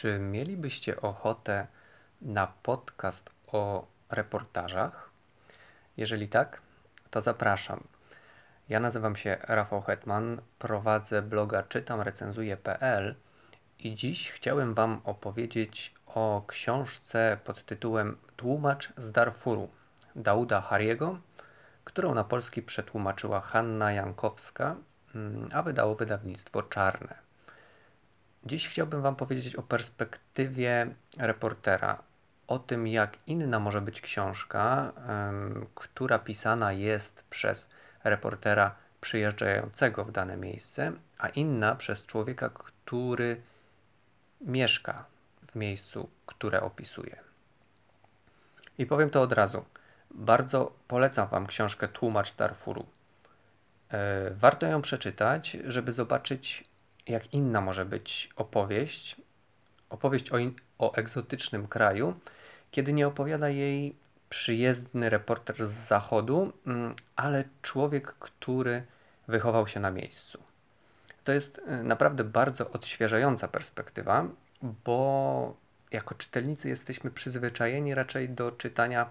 Czy mielibyście ochotę na podcast o reportażach? Jeżeli tak, to zapraszam. Ja nazywam się Rafał Hetman, prowadzę bloga czytamrecenzuję.pl i dziś chciałem Wam opowiedzieć o książce pod tytułem Tłumacz z Darfuru Dauda Hariego, którą na polski przetłumaczyła Hanna Jankowska, mm, a wydało wydawnictwo Czarne. Dziś chciałbym Wam powiedzieć o perspektywie reportera, o tym, jak inna może być książka, która pisana jest przez reportera przyjeżdżającego w dane miejsce, a inna przez człowieka, który mieszka w miejscu, które opisuje. I powiem to od razu. Bardzo polecam Wam książkę Tłumacz z Darfuru. E, warto ją przeczytać, żeby zobaczyć, jak inna może być opowieść, opowieść o, in, o egzotycznym kraju, kiedy nie opowiada jej przyjezdny reporter z zachodu, mm, ale człowiek, który wychował się na miejscu. To jest y, naprawdę bardzo odświeżająca perspektywa, bo jako czytelnicy jesteśmy przyzwyczajeni raczej do czytania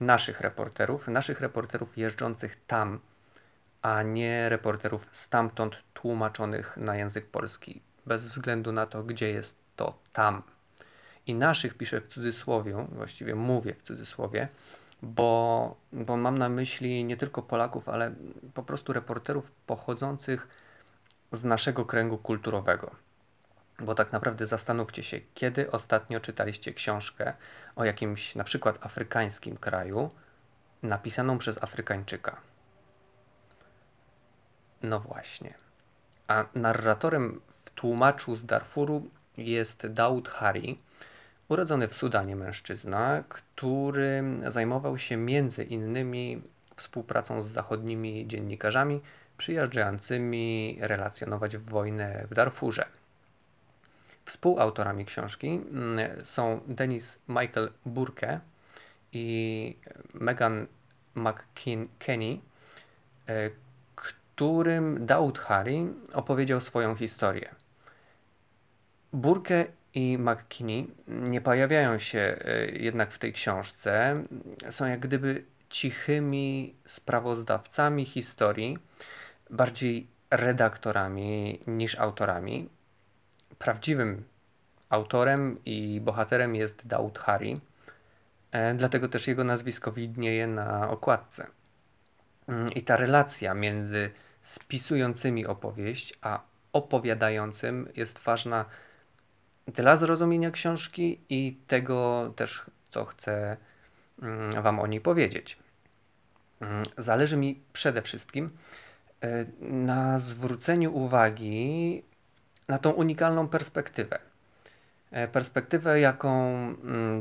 naszych reporterów, naszych reporterów jeżdżących tam, a nie reporterów stamtąd tłumaczonych na język polski, bez względu na to, gdzie jest to tam. I naszych piszę w cudzysłowie, właściwie mówię w cudzysłowie, bo, bo mam na myśli nie tylko Polaków, ale po prostu reporterów pochodzących z naszego kręgu kulturowego. Bo tak naprawdę zastanówcie się, kiedy ostatnio czytaliście książkę o jakimś na przykład afrykańskim kraju napisaną przez Afrykańczyka. No właśnie. A narratorem w tłumaczu z Darfuru jest Daud Hari, urodzony w Sudanie mężczyzna, który zajmował się między innymi współpracą z zachodnimi dziennikarzami przyjeżdżającymi relacjonować wojnę w Darfurze. Współautorami książki mm, są Denis Michael Burke i Megan McKinney, e, którym Daud Hari opowiedział swoją historię. Burke i McKinney nie pojawiają się e, jednak w tej książce. Są jak gdyby cichymi sprawozdawcami historii, bardziej redaktorami niż autorami. Prawdziwym autorem i bohaterem jest Daud Hari, e, dlatego też jego nazwisko widnieje na okładce. Mm, I ta relacja między spisującymi opowieść, a opowiadającym jest ważna dla zrozumienia książki i tego też, co chcę mm, Wam o niej powiedzieć. Mm, zależy mi przede wszystkim e, na zwróceniu uwagi na tą unikalną perspektywę. E, perspektywę, jaką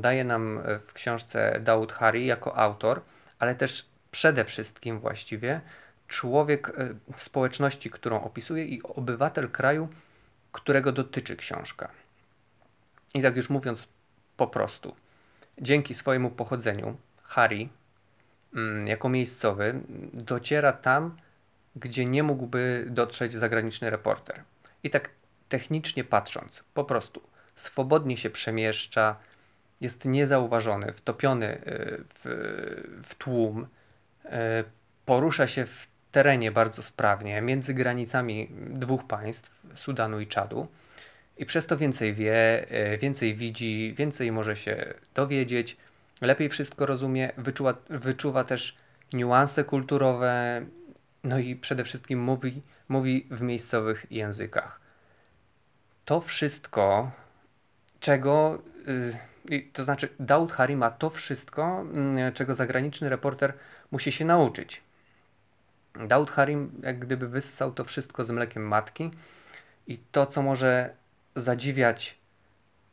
daje nam w książce Daud Hari jako autor, ale też przede wszystkim właściwie człowiek e, społeczności, którą opisuje i obywatel kraju, którego dotyczy książka. I tak już mówiąc po prostu, dzięki swojemu pochodzeniu, Harry, mm, jako miejscowy, dociera tam, gdzie nie mógłby dotrzeć zagraniczny reporter. I tak technicznie patrząc, po prostu swobodnie się przemieszcza, jest niezauważony, wtopiony e, w, w tłum, e, porusza się w terenie bardzo sprawnie, między granicami dwóch państw, Sudanu i Czadu. I przez to więcej wie, e, więcej widzi, więcej może się dowiedzieć, lepiej wszystko rozumie, wyczuwa, wyczuwa też niuanse kulturowe, no i przede wszystkim mówi, mówi w miejscowych językach. To wszystko, czego, yy, to znaczy Daud Hari ma to wszystko, yy, czego zagraniczny reporter musi się nauczyć. Daud Harim jak gdyby wyssał to wszystko z mlekiem matki i to, co może zadziwiać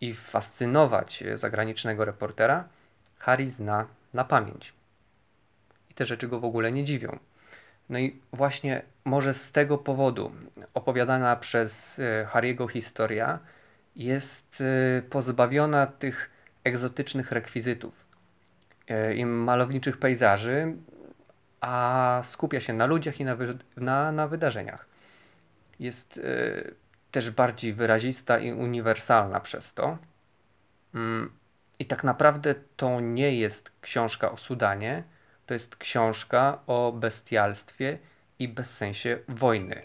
i fascynować zagranicznego reportera, Harry zna na pamięć. I te rzeczy go w ogóle nie dziwią. No i właśnie może z tego powodu opowiadana przez e, Harry'ego historia jest e, pozbawiona tych egzotycznych rekwizytów e, i malowniczych pejzaży, a skupia się na ludziach i na, wy na, na wydarzeniach. Jest y, też bardziej wyrazista i uniwersalna przez to. Mm, I tak naprawdę to nie jest książka o Sudanie, to jest książka o bestialstwie i bezsensie wojny.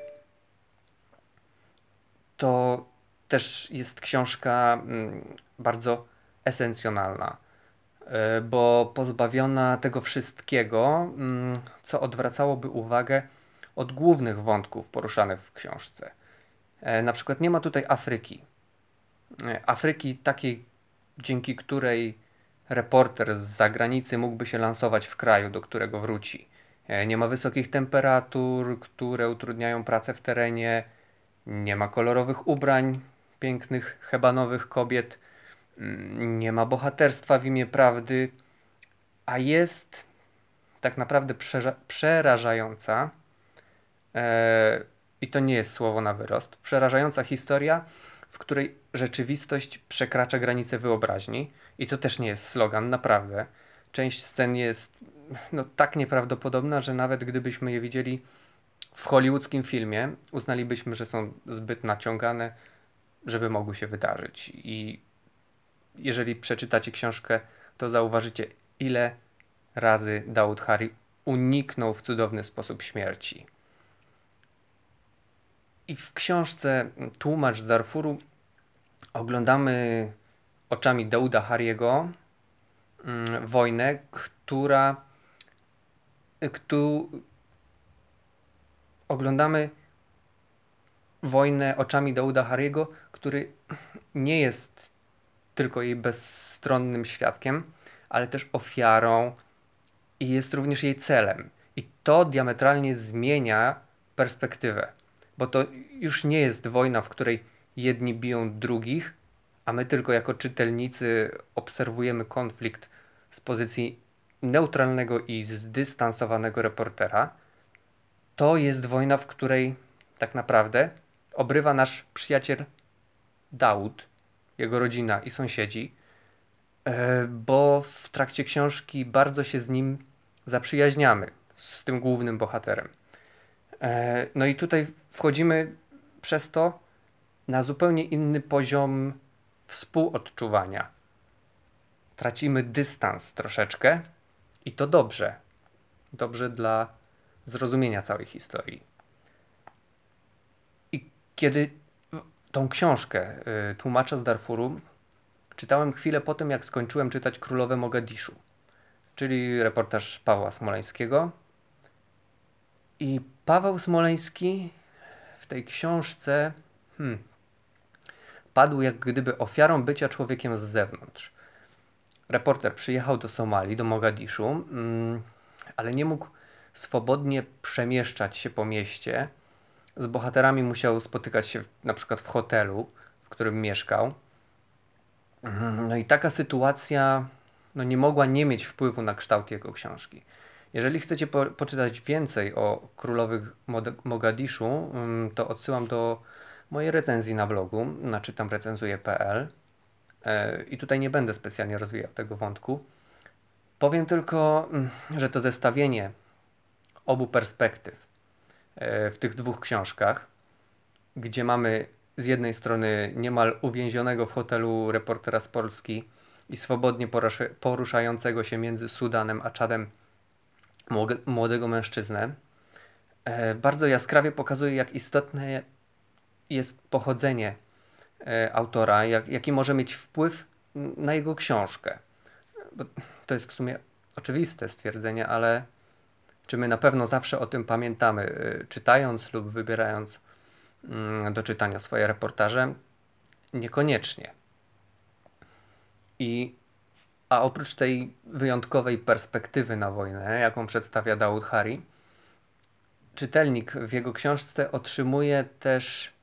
To też jest książka mm, bardzo esencjonalna, bo pozbawiona tego wszystkiego, mm, co odwracałoby uwagę od głównych wątków poruszanych w książce. E, na przykład nie ma tutaj Afryki. E, Afryki takiej, dzięki której reporter z zagranicy mógłby się lansować w kraju, do którego wróci. Nie ma wysokich temperatur, które utrudniają pracę w terenie, nie ma kolorowych ubrań, pięknych hebanowych kobiet, nie ma bohaterstwa w imię prawdy, a jest tak naprawdę przerażająca, e, i to nie jest słowo na wyrost, przerażająca historia, w której rzeczywistość przekracza granice wyobraźni, i to też nie jest slogan, naprawdę. Część scen jest no, tak nieprawdopodobna, że nawet gdybyśmy je widzieli w hollywoodzkim filmie, uznalibyśmy, że są zbyt naciągane, żeby mogły się wydarzyć. I jeżeli przeczytacie książkę, to zauważycie, ile razy Daud Hari uniknął w cudowny sposób śmierci. I w książce Tłumacz z Darfuru oglądamy oczami Dauda Hariego mm, wojnę, która, któ, oglądamy wojnę oczami Dauda Hariego, który nie jest tylko jej bezstronnym świadkiem, ale też ofiarą i jest również jej celem. I to diametralnie zmienia perspektywę, bo to już nie jest wojna, w której jedni biją drugich, a my tylko jako czytelnicy obserwujemy konflikt z pozycji neutralnego i zdystansowanego reportera. To jest wojna, w której tak naprawdę obrywa nasz przyjaciel Daud, jego rodzina i sąsiedzi, e, bo w trakcie książki bardzo się z nim zaprzyjaźniamy, z tym głównym bohaterem. E, no i tutaj wchodzimy przez to na zupełnie inny poziom współodczuwania. Tracimy dystans troszeczkę i to dobrze. Dobrze dla zrozumienia całej historii. I kiedy tą książkę y, tłumacza z Darfuru czytałem chwilę po tym, jak skończyłem czytać Królowe Mogadiszu, czyli reportaż Pawła Smoleńskiego. I Paweł Smoleński w tej książce hmm, padł jak gdyby ofiarą bycia człowiekiem z zewnątrz. Reporter przyjechał do Somalii, do Mogadiszu, mm, ale nie mógł swobodnie przemieszczać się po mieście. Z bohaterami musiał spotykać się na przykład w hotelu, w którym mieszkał. Mhm, no i taka sytuacja no, nie mogła nie mieć wpływu na kształt jego książki. Jeżeli chcecie po, poczytać więcej o królowych Mogadiszu, mm, to odsyłam do mojej recenzji na blogu, naczytam recenzuje.pl e, i tutaj nie będę specjalnie rozwijał tego wątku. Powiem tylko, mm, że to zestawienie obu perspektyw w tych dwóch książkach, gdzie mamy z jednej strony niemal uwięzionego w hotelu reportera z Polski i swobodnie poruszającego się między Sudanem a Czadem młodego mężczyznę, e, bardzo jaskrawie pokazuje, jak istotne jest pochodzenie e, autora, jak, jaki może mieć wpływ na jego książkę. Bo to jest w sumie oczywiste stwierdzenie, ale czy my na pewno zawsze o tym pamiętamy, y, czytając lub wybierając mm, do czytania swoje reportaże? Niekoniecznie. I, a oprócz tej wyjątkowej perspektywy na wojnę, jaką przedstawia Daud Hari, czytelnik w jego książce otrzymuje też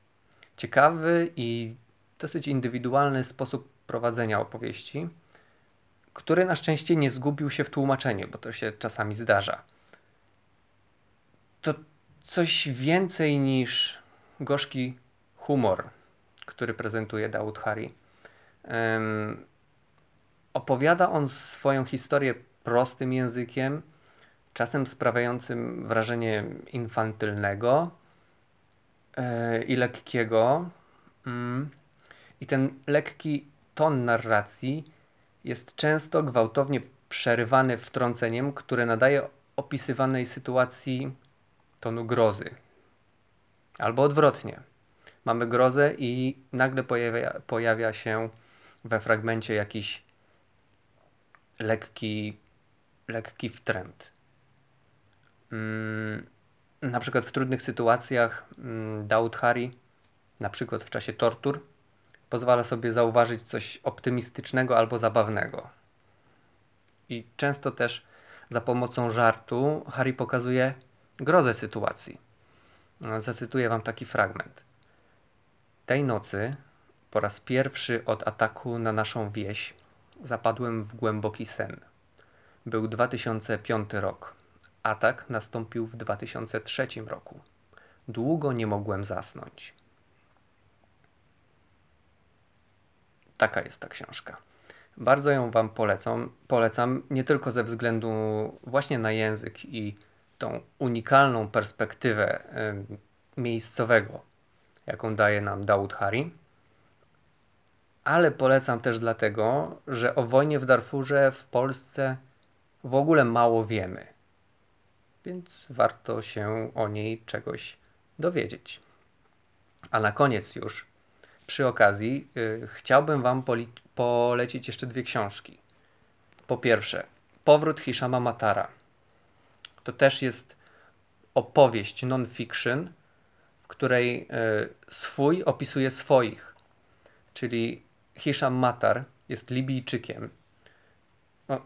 ciekawy i dosyć indywidualny sposób prowadzenia opowieści, który na szczęście nie zgubił się w tłumaczeniu, bo to się czasami zdarza coś więcej niż gorzki humor, który prezentuje Daud Hari. Um, opowiada on swoją historię prostym językiem, czasem sprawiającym wrażenie infantylnego yy, i lekkiego. Yy. I ten lekki ton narracji jest często gwałtownie przerywany wtrąceniem, które nadaje opisywanej sytuacji tonu grozy. Albo odwrotnie. Mamy grozę i nagle pojawia, pojawia się we fragmencie jakiś lekki, lekki wtręt. Mm, na przykład w trudnych sytuacjach mm, Daud Hari, na przykład w czasie tortur, pozwala sobie zauważyć coś optymistycznego albo zabawnego. I często też za pomocą żartu Harry pokazuje grozę sytuacji. No, zacytuję wam taki fragment. Tej nocy, po raz pierwszy od ataku na naszą wieś, zapadłem w głęboki sen. Był 2005 rok. Atak nastąpił w 2003 roku. Długo nie mogłem zasnąć. Taka jest ta książka. Bardzo ją Wam polecam, polecam nie tylko ze względu właśnie na język i tą unikalną perspektywę y, miejscowego, jaką daje nam Daud Hari, ale polecam też dlatego, że o wojnie w Darfurze w Polsce w ogóle mało wiemy, więc warto się o niej czegoś dowiedzieć. A na koniec już, przy okazji, yy, chciałbym Wam polecić jeszcze dwie książki. Po pierwsze, Powrót Hishama Matara. To też jest opowieść non-fiction, w której y, swój opisuje swoich. Czyli Hisham Matar jest Libijczykiem,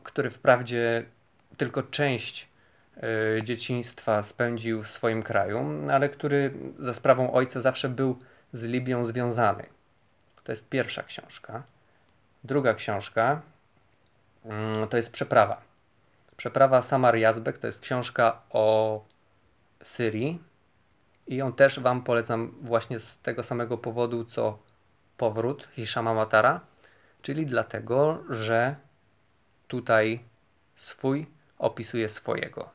który wprawdzie tylko część y, dzieciństwa spędził w swoim kraju, ale który za sprawą ojca zawsze był z Libią związany. To jest pierwsza książka. Druga książka mm, to jest Przeprawa. Przeprawa Samar Jazbek to jest książka o Syrii i ją też Wam polecam właśnie z tego samego powodu, co powrót Hishama Matara, czyli dlatego, że tutaj swój opisuje swojego.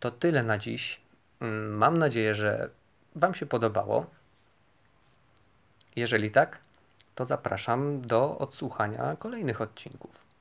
To tyle na dziś. Mm, mam nadzieję, że Wam się podobało. Jeżeli tak, to zapraszam do odsłuchania kolejnych odcinków.